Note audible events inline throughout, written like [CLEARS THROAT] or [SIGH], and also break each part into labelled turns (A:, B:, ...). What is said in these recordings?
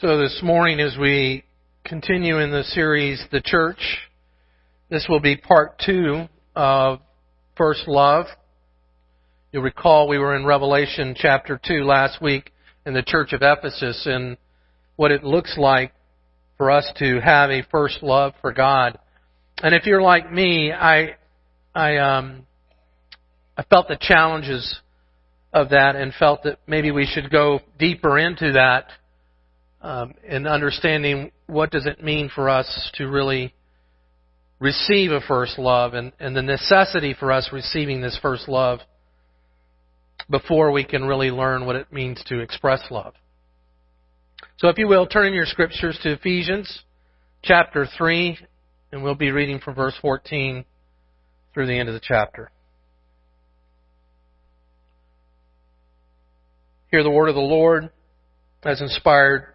A: So this morning, as we continue in the series, The Church, this will be part two of First Love. You'll recall we were in Revelation chapter 2 last week in the Church of Ephesus and what it looks like for us to have a first love for God. And if you're like me, I, I, um, I felt the challenges of that and felt that maybe we should go deeper into that um, in understanding what does it mean for us to really receive a first love and, and the necessity for us receiving this first love before we can really learn what it means to express love. So if you will, turn in your scriptures to Ephesians chapter 3, and we'll be reading from verse 14 through the end of the chapter. Hear the word of the Lord as inspired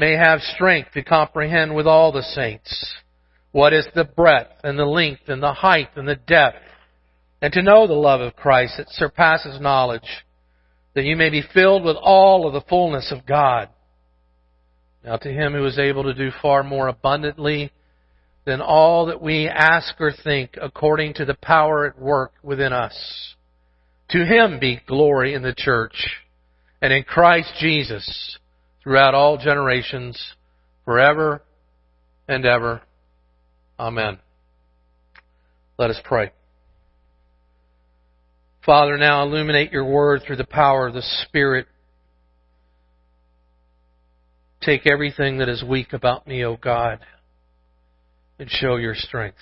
A: may have strength to comprehend with all the saints what is the breadth and the length and the height and the depth, and to know the love of Christ that surpasses knowledge, that you may be filled with all of the fullness of God. Now to him who is able to do far more abundantly than all that we ask or think according to the power at work within us. To him be glory in the church and in Christ Jesus throughout all generations, forever and ever. Amen. Let us pray. Father, now illuminate your word through the power of the Spirit. Take everything that is weak about me, O God, and show your strength.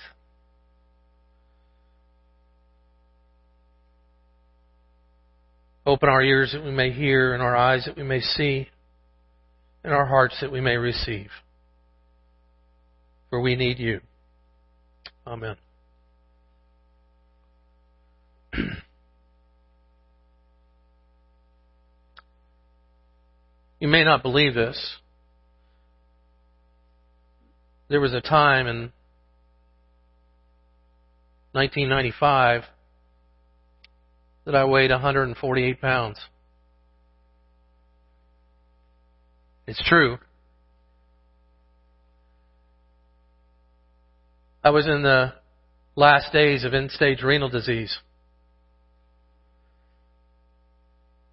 A: Open our ears that we may hear and our eyes that we may see in our hearts that we may receive. For we need you. Amen. [CLEARS THROAT] you may not believe this. There was a time in 1995 that I weighed 148 pounds. It's true. I was in the last days of end stage renal disease.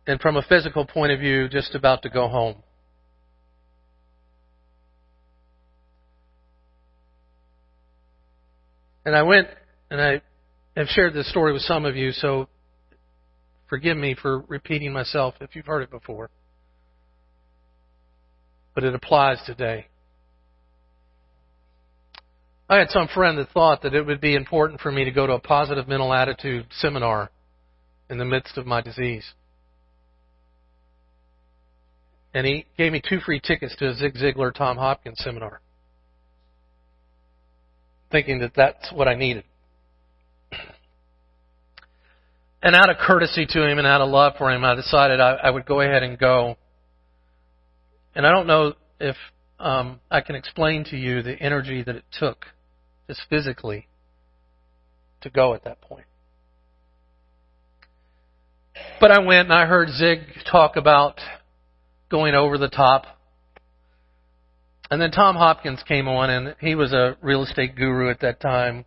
A: And from a physical point of view, just about to go home. And I went, and I have shared this story with some of you, so forgive me for repeating myself if you've heard it before but it applies today. I had some friend that thought that it would be important for me to go to a positive mental attitude seminar in the midst of my disease. And he gave me two free tickets to a Zig Ziglar Tom Hopkins seminar, thinking that that's what I needed. And out of courtesy to him and out of love for him, I decided I, I would go ahead and go and I don't know if um, I can explain to you the energy that it took, just physically, to go at that point. But I went and I heard Zig talk about going over the top. And then Tom Hopkins came on, and he was a real estate guru at that time,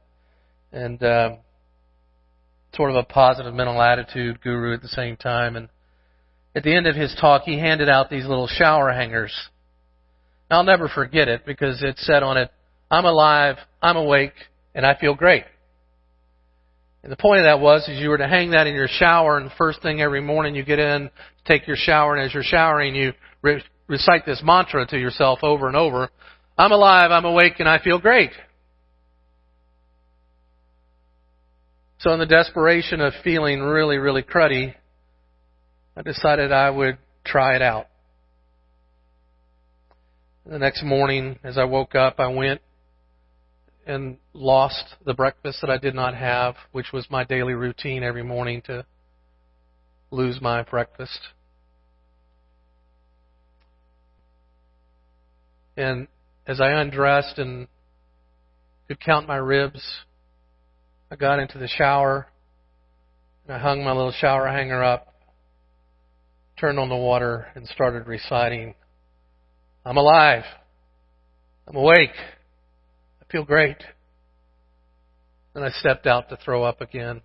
A: and uh, sort of a positive mental attitude guru at the same time. And at the end of his talk, he handed out these little shower hangers. I'll never forget it because it said on it, I'm alive, I'm awake, and I feel great. And the point of that was, is you were to hang that in your shower, and the first thing every morning you get in, take your shower, and as you're showering, you re- recite this mantra to yourself over and over. I'm alive, I'm awake, and I feel great. So in the desperation of feeling really, really cruddy, I decided I would try it out. The next morning, as I woke up, I went and lost the breakfast that I did not have, which was my daily routine every morning to lose my breakfast. And as I undressed and could count my ribs, I got into the shower and I hung my little shower hanger up, turned on the water, and started reciting, I'm alive. I'm awake. I feel great. Then I stepped out to throw up again.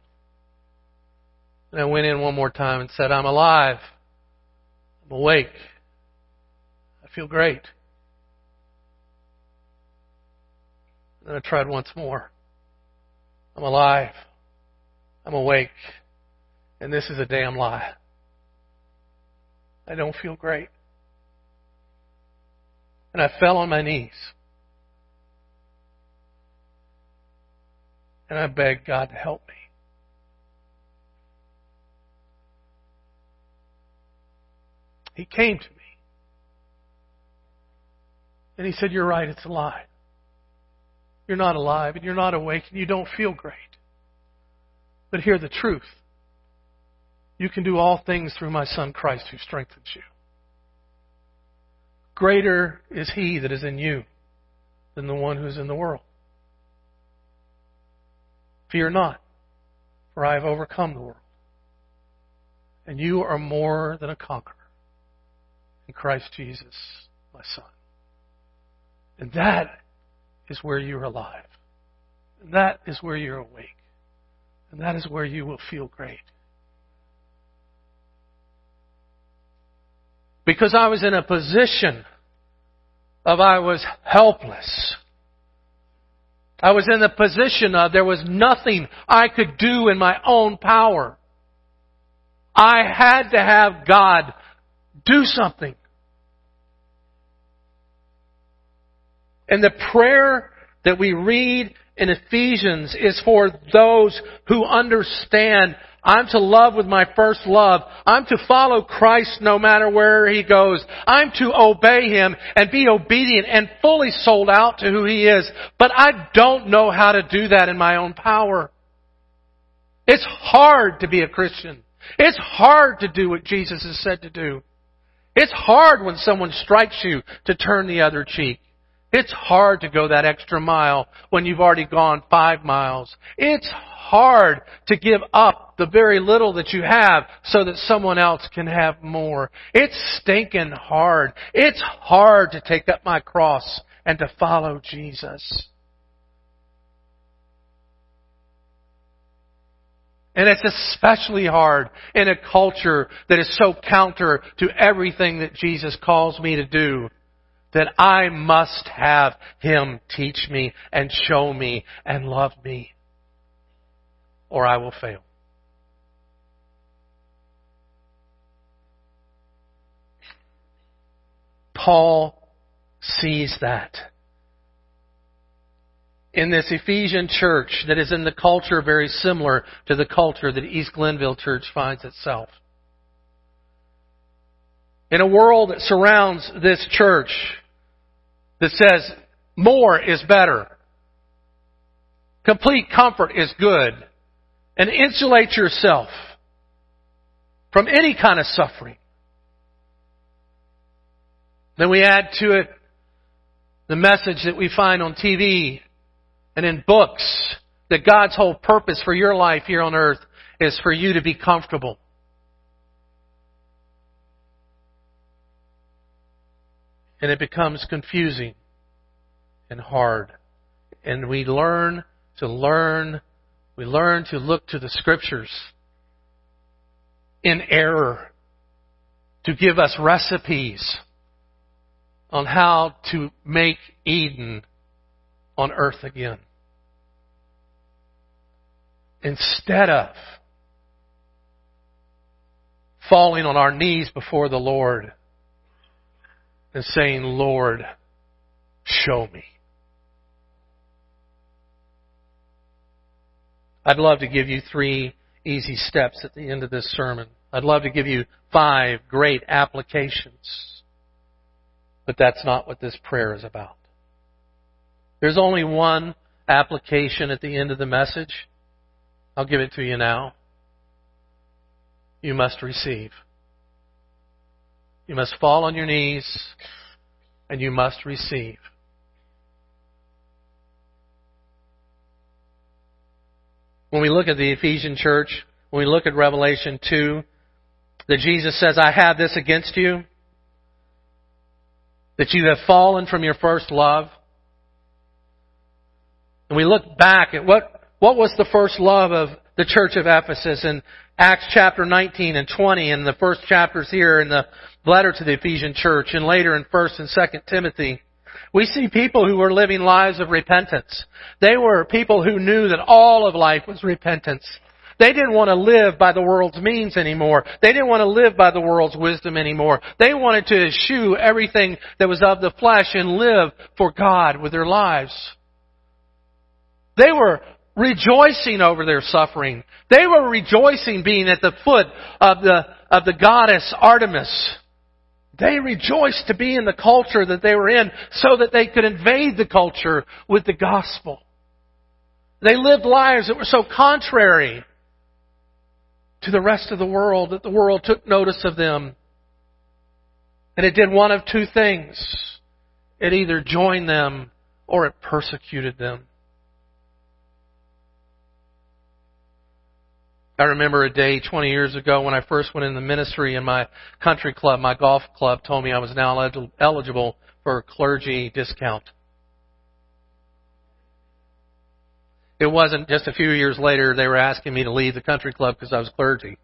A: And I went in one more time and said, I'm alive. I'm awake. I feel great. Then I tried once more. I'm alive. I'm awake. And this is a damn lie. I don't feel great. And I fell on my knees. And I begged God to help me. He came to me. And he said, You're right, it's a lie. You're not alive and you're not awake and you don't feel great. But hear the truth. You can do all things through my Son Christ who strengthens you. Greater is He that is in you than the one who's in the world. Fear not, for I have overcome the world. And you are more than a conqueror in Christ Jesus, my Son. And that is where you're alive. And that is where you're awake. And that is where you will feel great. Because I was in a position of I was helpless. I was in the position of there was nothing I could do in my own power. I had to have God do something. And the prayer that we read in Ephesians is for those who understand I'm to love with my first love. I'm to follow Christ no matter where He goes. I'm to obey Him and be obedient and fully sold out to who He is. But I don't know how to do that in my own power. It's hard to be a Christian. It's hard to do what Jesus has said to do. It's hard when someone strikes you to turn the other cheek. It's hard to go that extra mile when you've already gone five miles. It's hard to give up the very little that you have so that someone else can have more. It's stinking hard. It's hard to take up my cross and to follow Jesus. And it's especially hard in a culture that is so counter to everything that Jesus calls me to do that I must have Him teach me and show me and love me, or I will fail. Paul sees that. In this Ephesian church that is in the culture very similar to the culture that East Glenville Church finds itself. In a world that surrounds this church, that says more is better. Complete comfort is good. And insulate yourself from any kind of suffering. Then we add to it the message that we find on TV and in books that God's whole purpose for your life here on earth is for you to be comfortable. And it becomes confusing and hard. And we learn to learn, we learn to look to the scriptures in error to give us recipes on how to make Eden on earth again. Instead of falling on our knees before the Lord and saying, Lord, show me. I'd love to give you three easy steps at the end of this sermon. I'd love to give you five great applications. But that's not what this prayer is about. There's only one application at the end of the message. I'll give it to you now. You must receive. You must fall on your knees and you must receive. When we look at the Ephesian church, when we look at Revelation 2, that Jesus says, I have this against you, that you have fallen from your first love. And we look back at what, what was the first love of the church of Ephesus in Acts chapter 19 and 20 and the first chapters here in the letter to the Ephesian church and later in 1st and 2nd Timothy. We see people who were living lives of repentance. They were people who knew that all of life was repentance. They didn't want to live by the world's means anymore. They didn't want to live by the world's wisdom anymore. They wanted to eschew everything that was of the flesh and live for God with their lives. They were rejoicing over their suffering. They were rejoicing being at the foot of the, of the goddess Artemis. They rejoiced to be in the culture that they were in so that they could invade the culture with the gospel. They lived lives that were so contrary to the rest of the world that the world took notice of them. And it did one of two things. It either joined them or it persecuted them. I remember a day 20 years ago when I first went in the ministry in my country club, my golf club told me I was now eligible for a clergy discount. It wasn't just a few years later they were asking me to leave the country club because I was clergy.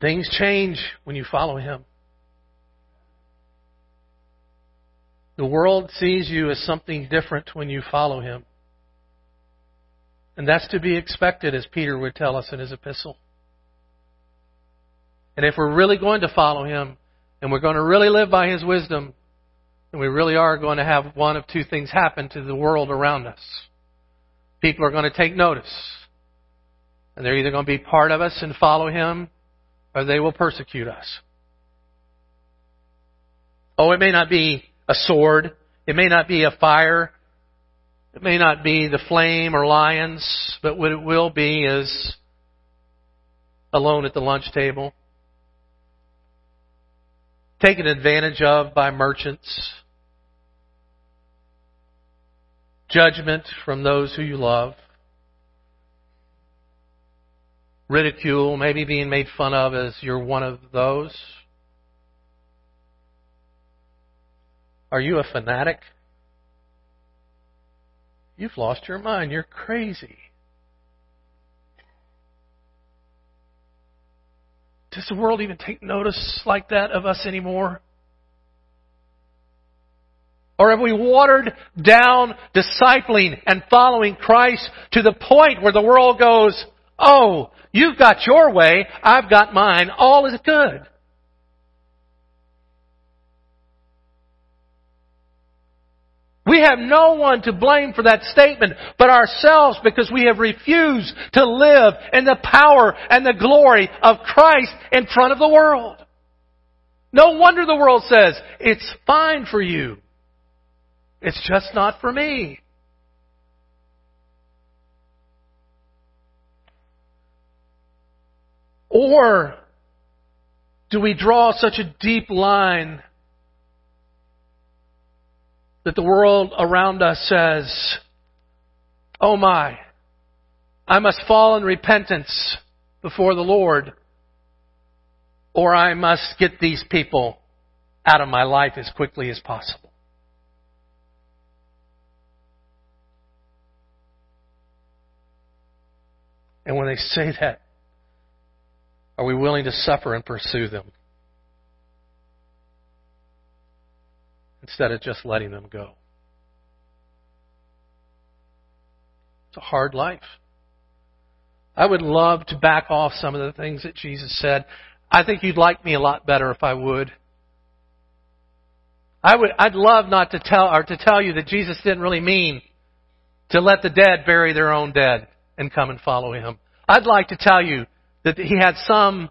A: Things change when you follow Him. The world sees you as something different when you follow Him. And that's to be expected, as Peter would tell us in his epistle. And if we're really going to follow him, and we're going to really live by his wisdom, then we really are going to have one of two things happen to the world around us. People are going to take notice. And they're either going to be part of us and follow him, or they will persecute us. Oh, it may not be a sword. It may not be a fire. It may not be the flame or lions, but what it will be is alone at the lunch table, taken advantage of by merchants, judgment from those who you love, ridicule, maybe being made fun of as you're one of those. Are you a fanatic? You've lost your mind. You're crazy. Does the world even take notice like that of us anymore? Or have we watered down discipling and following Christ to the point where the world goes, oh, you've got your way, I've got mine, all is good. We have no one to blame for that statement but ourselves because we have refused to live in the power and the glory of Christ in front of the world. No wonder the world says, it's fine for you. It's just not for me. Or do we draw such a deep line that the world around us says, Oh my, I must fall in repentance before the Lord, or I must get these people out of my life as quickly as possible. And when they say that, are we willing to suffer and pursue them? Instead of just letting them go. It's a hard life. I would love to back off some of the things that Jesus said. I think you'd like me a lot better if I would. I would, I'd love not to tell, or to tell you that Jesus didn't really mean to let the dead bury their own dead and come and follow him. I'd like to tell you that he had some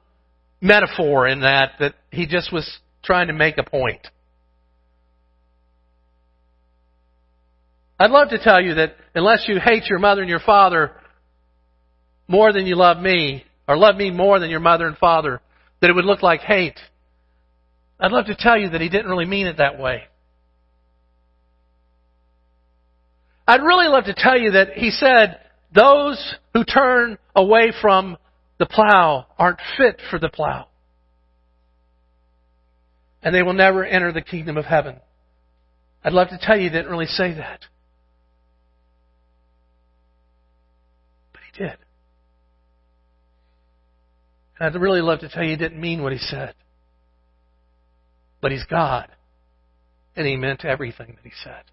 A: metaphor in that, that he just was trying to make a point. I'd love to tell you that unless you hate your mother and your father more than you love me, or love me more than your mother and father, that it would look like hate. I'd love to tell you that he didn't really mean it that way. I'd really love to tell you that he said, those who turn away from the plow aren't fit for the plow. And they will never enter the kingdom of heaven. I'd love to tell you he didn't really say that. Did. And I'd really love to tell you he didn't mean what he said. But he's God. And he meant everything that he said.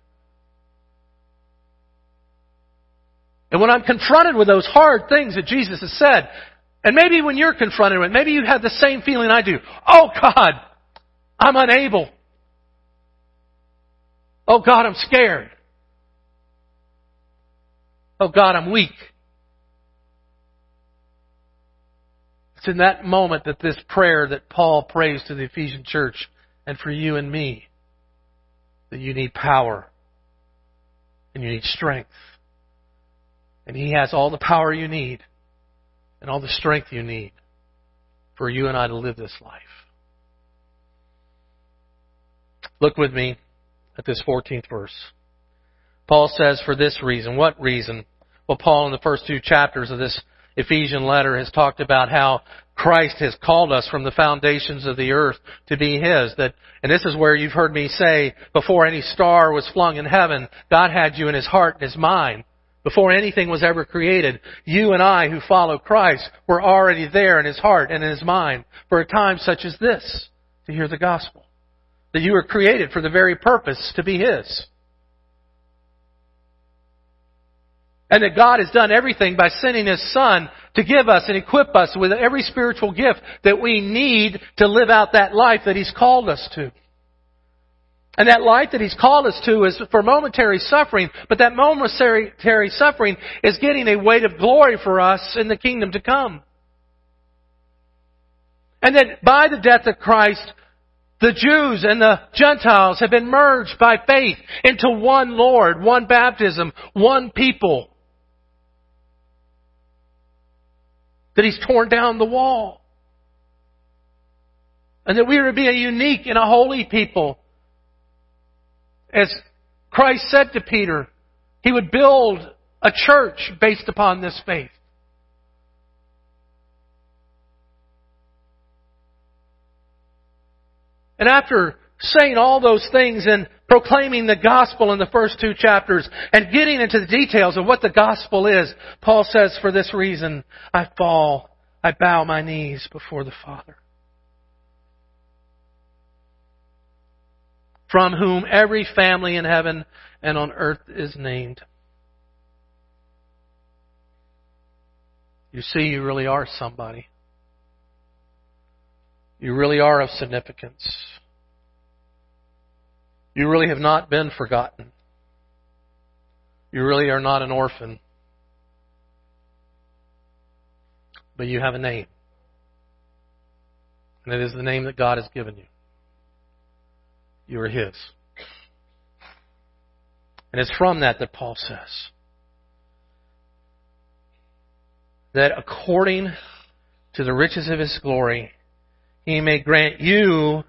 A: And when I'm confronted with those hard things that Jesus has said, and maybe when you're confronted with it, maybe you have the same feeling I do. Oh God, I'm unable. Oh God, I'm scared. Oh God, I'm weak. It's in that moment that this prayer that Paul prays to the Ephesian church and for you and me that you need power and you need strength. And He has all the power you need and all the strength you need for you and I to live this life. Look with me at this 14th verse. Paul says, for this reason. What reason? Well, Paul in the first two chapters of this Ephesian letter has talked about how Christ has called us from the foundations of the earth to be His. That, and this is where you've heard me say, before any star was flung in heaven, God had you in His heart and His mind. Before anything was ever created, you and I who follow Christ were already there in His heart and in His mind for a time such as this to hear the gospel. That you were created for the very purpose to be His. And that God has done everything by sending His Son to give us and equip us with every spiritual gift that we need to live out that life that He's called us to. And that life that He's called us to is for momentary suffering, but that momentary suffering is getting a weight of glory for us in the kingdom to come. And that by the death of Christ, the Jews and the Gentiles have been merged by faith into one Lord, one baptism, one people. That He's torn down the wall. And that we are to be a unique and a holy people as Christ said to Peter, he would build a church based upon this faith. And after saying all those things and proclaiming the gospel in the first two chapters and getting into the details of what the gospel is, Paul says, for this reason, I fall, I bow my knees before the Father. from whom every family in heaven and on earth is named. You see, you really are somebody. You really are of significance. You really have not been forgotten. You really are not an orphan. But you have a name. And it is the name that God has given you you are His. And it's from that that Paul says that according to the riches of His glory, He may grant you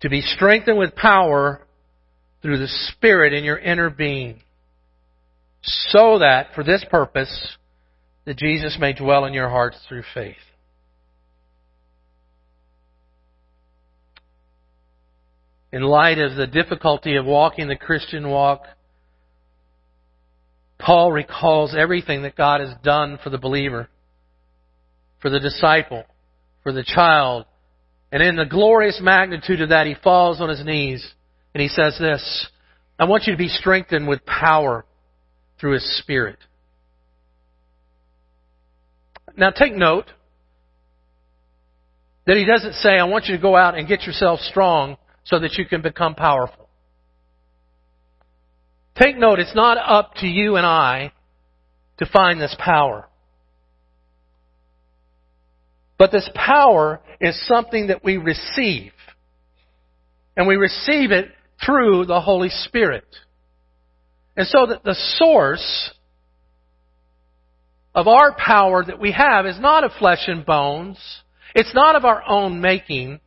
A: to be strengthened with power through the Spirit in your inner being, so that, for this purpose, that Jesus may dwell in your hearts through faith. in light of the difficulty of walking the Christian walk, Paul recalls everything that God has done for the believer, for the disciple, for the child. And in the glorious magnitude of that, he falls on his knees and he says this, I want you to be strengthened with power through his Spirit. Now take note that he doesn't say, I want you to go out and get yourself strong so that you can become powerful. Take note, it's not up to you and I to find this power. But this power is something that we receive. And we receive it through the Holy Spirit. And so that the source of our power that we have is not of flesh and bones. It's not of our own making,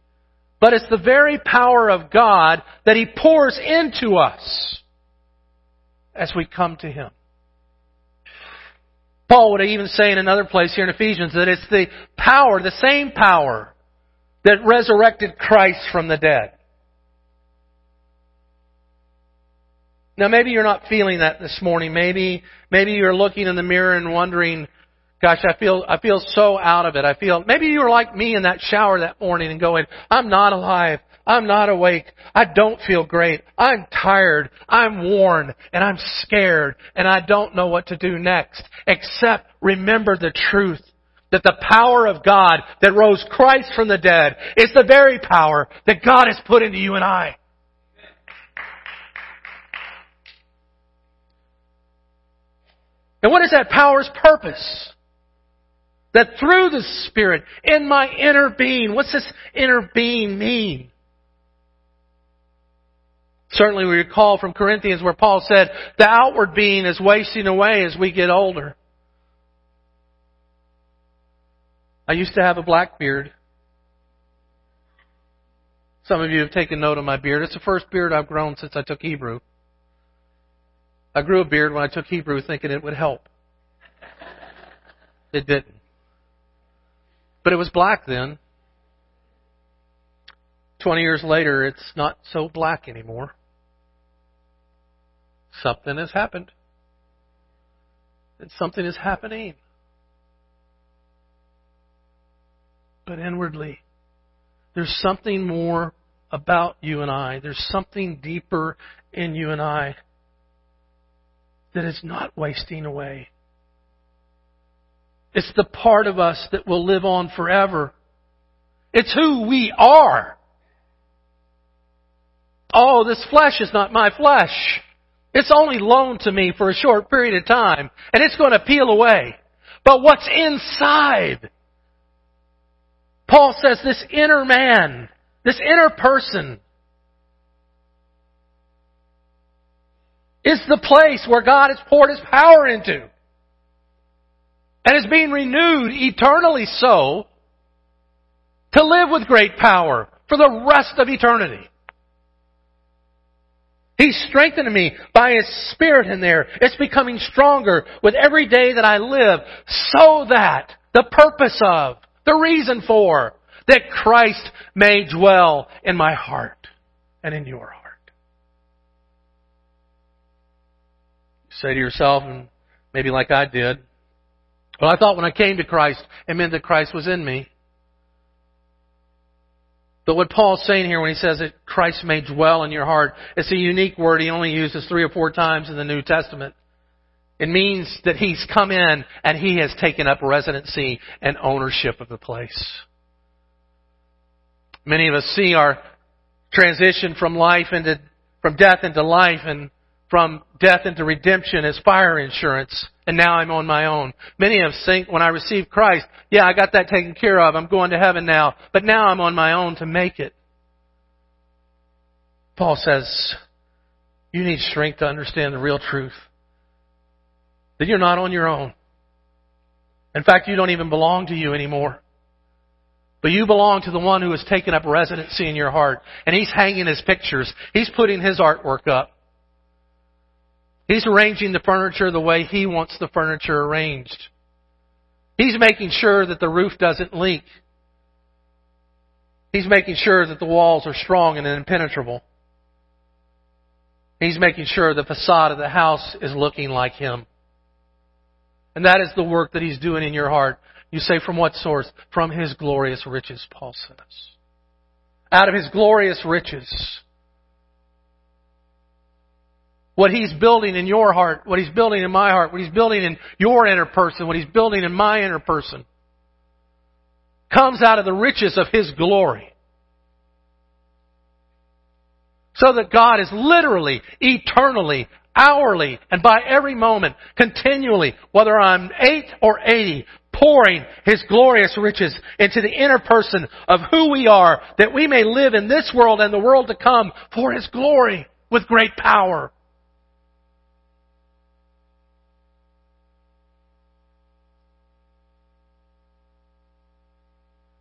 A: but it's the very power of God that He pours into us as we come to Him. Paul would even say in another place here in Ephesians that it's the power, the same power that resurrected Christ from the dead. Now maybe you're not feeling that this morning. Maybe, maybe you're looking in the mirror and wondering, gosh, I feel, I feel so out of it. I feel, maybe you were like me in that shower that morning and going, I'm not alive. I'm not awake. I don't feel great. I'm tired. I'm worn and I'm scared and I don't know what to do next except remember the truth that the power of God that rose Christ from the dead is the very power that God has put into you and I. And what is that power's purpose? That through the Spirit, in my inner being, what's this inner being mean? Certainly we recall from Corinthians where Paul said, the outward being is wasting away as we get older. I used to have a black beard. Some of you have taken note of my beard. It's the first beard I've grown since I took Hebrew. I grew a beard when I took Hebrew thinking it would help. It didn't. But it was black then. Twenty years later, it's not so black anymore. Something has happened. And something is happening. But inwardly, there's something more about you and I. There's something deeper in you and I that is not wasting away. It's the part of us that will live on forever. It's who we are. Oh, this flesh is not my flesh. It's only loaned to me for a short period of time, and it's going to peel away. But what's inside? Paul says this inner man, this inner person, is the place where God has poured His power into. And is being renewed eternally so to live with great power for the rest of eternity. He's strengthening me by His Spirit in there. It's becoming stronger with every day that I live so that the purpose of, the reason for, that Christ may dwell in my heart and in your heart. You say to yourself, and maybe like I did, well, I thought when I came to Christ, it meant that Christ was in me. But what Paul's saying here when he says that Christ may dwell in your heart, it's a unique word he only uses three or four times in the New Testament. It means that he's come in and he has taken up residency and ownership of the place. Many of us see our transition from life into, from death into life and from death into redemption as fire insurance, and now I'm on my own. Many of us think when I received Christ, yeah, I got that taken care of. I'm going to heaven now, but now I'm on my own to make it. Paul says, you need strength to understand the real truth. That you're not on your own. In fact, you don't even belong to you anymore. But you belong to the one who has taken up residency in your heart. And he's hanging his pictures. He's putting his artwork up. He's arranging the furniture the way he wants the furniture arranged. He's making sure that the roof doesn't leak. He's making sure that the walls are strong and impenetrable. He's making sure the facade of the house is looking like Him. And that is the work that He's doing in your heart. You say, from what source? From His glorious riches, Paul says. Out of His glorious riches what He's building in your heart, what He's building in my heart, what He's building in your inner person, what He's building in my inner person, comes out of the riches of His glory. So that God is literally, eternally, hourly, and by every moment, continually, whether I'm eight or eighty, pouring His glorious riches into the inner person of who we are, that we may live in this world and the world to come for His glory with great power.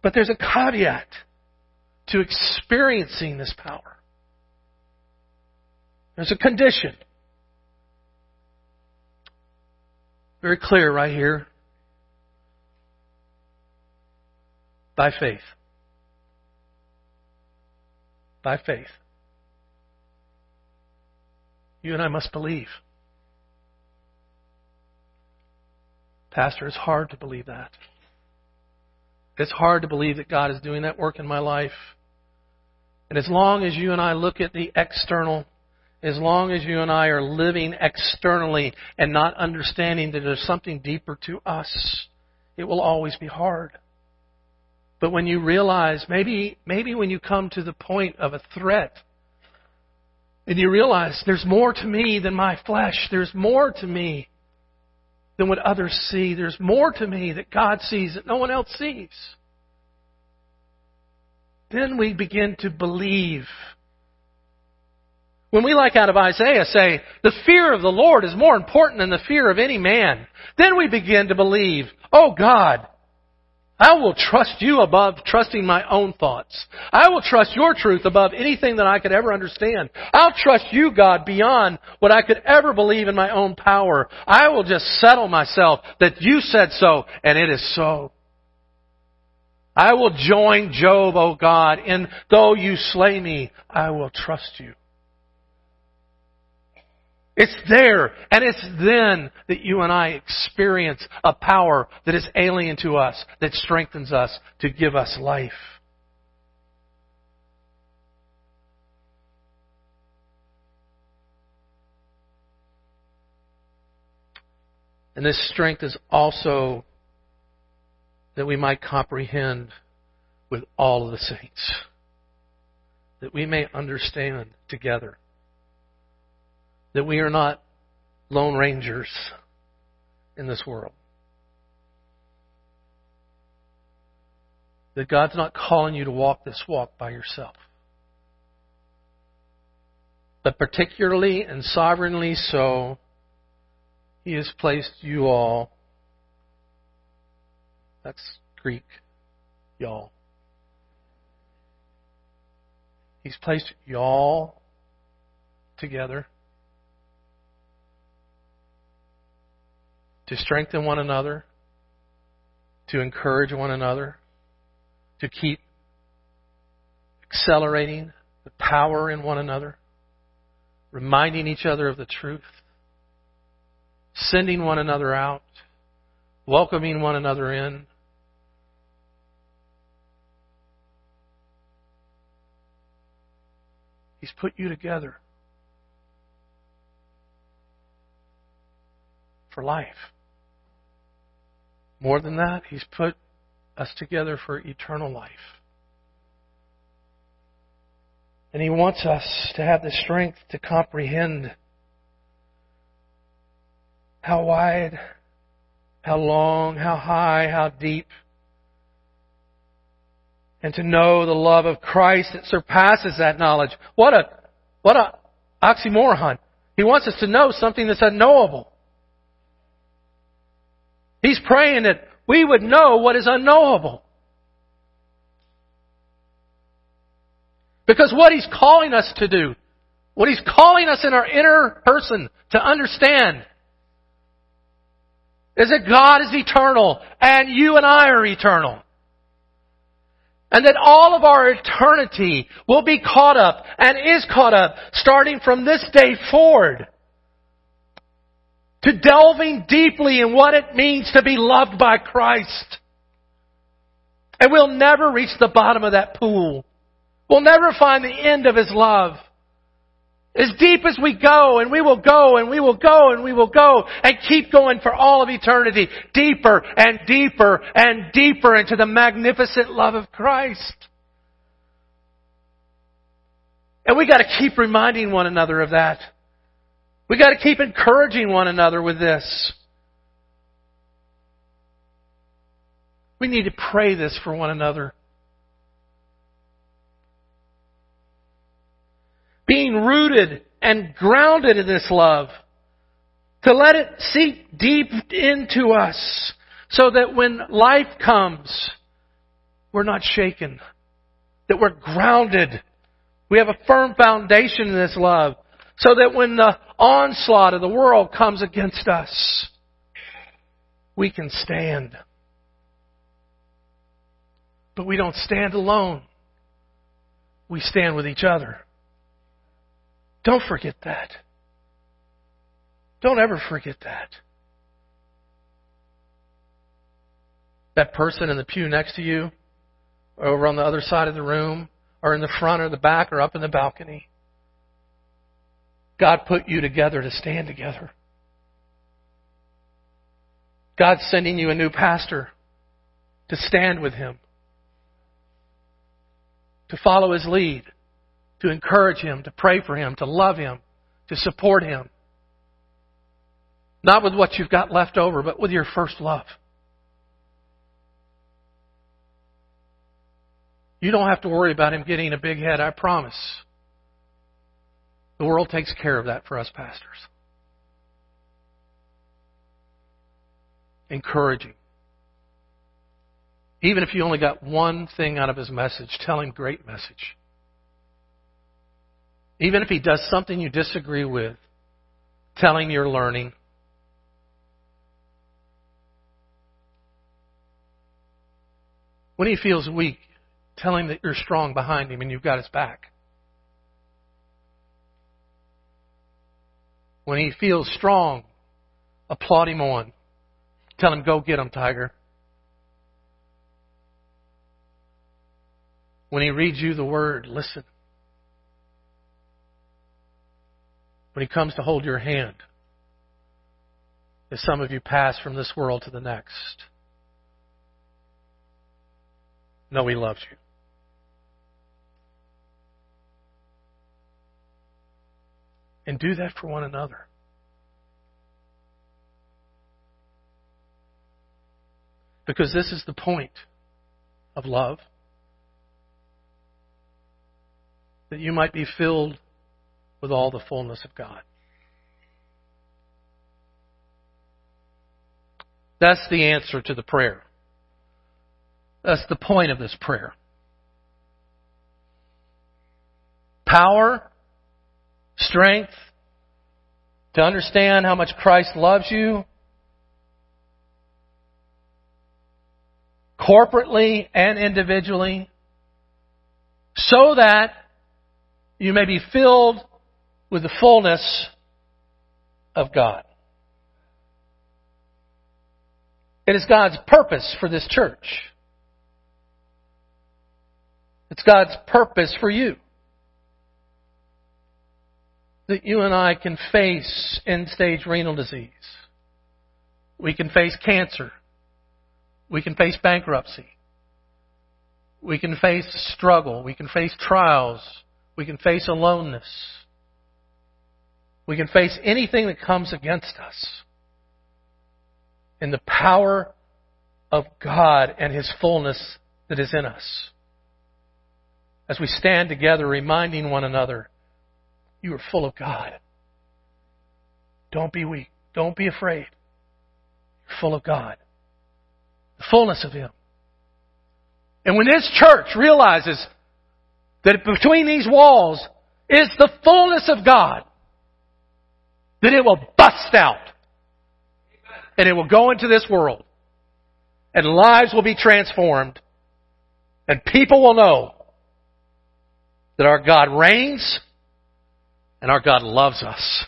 A: But there's a caveat to experiencing this power. There's a condition. Very clear right here. By faith. By faith. You and I must believe. Pastor, it's hard to believe that. It's hard to believe that God is doing that work in my life. And as long as you and I look at the external, as long as you and I are living externally and not understanding that there's something deeper to us, it will always be hard. But when you realize, maybe, maybe when you come to the point of a threat, and you realize there's more to me than my flesh, there's more to me than what others see, there's more to me that God sees that no one else sees. Then we begin to believe. When we, like out of Isaiah, say, the fear of the Lord is more important than the fear of any man, then we begin to believe, oh God, I will trust you above trusting my own thoughts. I will trust your truth above anything that I could ever understand. I'll trust you, God, beyond what I could ever believe in my own power. I will just settle myself that you said so, and it is so. I will join Job, O God, and though you slay me, I will trust you. It's there, and it's then that you and I experience a power that is alien to us, that strengthens us to give us life. And this strength is also that we might comprehend with all of the saints, that we may understand together that we are not lone rangers in this world. That God's not calling you to walk this walk by yourself. But particularly and sovereignly so, He has placed you all, that's Greek, y'all. He's placed y'all together to strengthen one another, to encourage one another, to keep accelerating the power in one another, reminding each other of the truth, sending one another out, welcoming one another in. He's put you together for life. More than that, He's put us together for eternal life. And He wants us to have the strength to comprehend how wide, how long, how high, how deep, and to know the love of Christ that surpasses that knowledge. What a, what a oxymoron. He wants us to know something that's unknowable. He's praying that we would know what is unknowable. Because what He's calling us to do, what He's calling us in our inner person to understand, is that God is eternal and you and I are eternal. And that all of our eternity will be caught up and is caught up starting from this day forward to delving deeply in what it means to be loved by Christ. And we'll never reach the bottom of that pool. We'll never find the end of His love. As deep as we go, and we will go, and we will go, and we will go, and keep going for all of eternity, deeper and deeper and deeper into the magnificent love of Christ. And we gotta keep reminding one another of that. We got to keep encouraging one another with this. We need to pray this for one another. Being rooted and grounded in this love, to let it seep deep into us, so that when life comes, we're not shaken, that we're grounded. We have a firm foundation in this love so that when the onslaught of the world comes against us, we can stand. But we don't stand alone. We stand with each other. Don't forget that. Don't ever forget that. That person in the pew next to you, or over on the other side of the room, or in the front or the back, or up in the balcony. God put you together to stand together. God's sending you a new pastor to stand with him, to follow his lead, to encourage him, to pray for him, to love him, to support him. Not with what you've got left over, but with your first love. You don't have to worry about him getting a big head, I promise. The world takes care of that for us pastors. Encouraging. Even if you only got one thing out of his message, tell him great message. Even if he does something you disagree with, tell him you're learning. When he feels weak, tell him that you're strong behind him and you've got his back. When he feels strong, applaud him on. Tell him, go get him, Tiger. When he reads you the word, listen. When he comes to hold your hand, as some of you pass from this world to the next, know he loves you. And do that for one another. Because this is the point of love. That you might be filled with all the fullness of God. That's the answer to the prayer. That's the point of this prayer. Power strength to understand how much Christ loves you corporately and individually so that you may be filled with the fullness of God. It is God's purpose for this church. It's God's purpose for you that you and I can face end stage renal disease. We can face cancer. We can face bankruptcy. We can face struggle. We can face trials. We can face aloneness. We can face anything that comes against us. In the power of God and His fullness that is in us. As we stand together reminding one another you are full of God. Don't be weak. Don't be afraid. You're full of God. The fullness of Him. And when this church realizes that between these walls is the fullness of God, then it will bust out. And it will go into this world. And lives will be transformed. And people will know that our God reigns and our God loves us.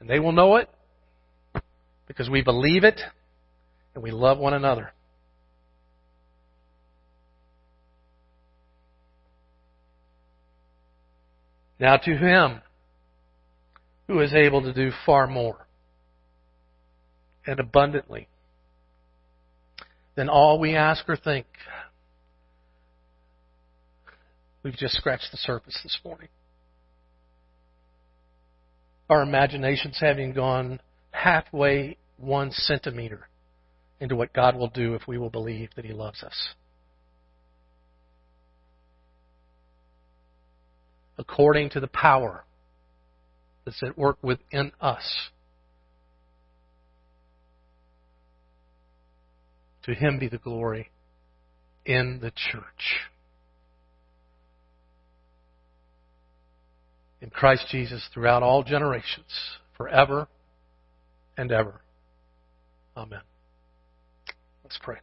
A: And they will know it because we believe it and we love one another. Now to him who is able to do far more and abundantly than all we ask or think We've just scratched the surface this morning. Our imaginations haven't gone halfway one centimeter into what God will do if we will believe that He loves us. According to the power that's at work within us. To him be the glory in the church. In Christ Jesus throughout all generations, forever and ever. Amen. Let's pray.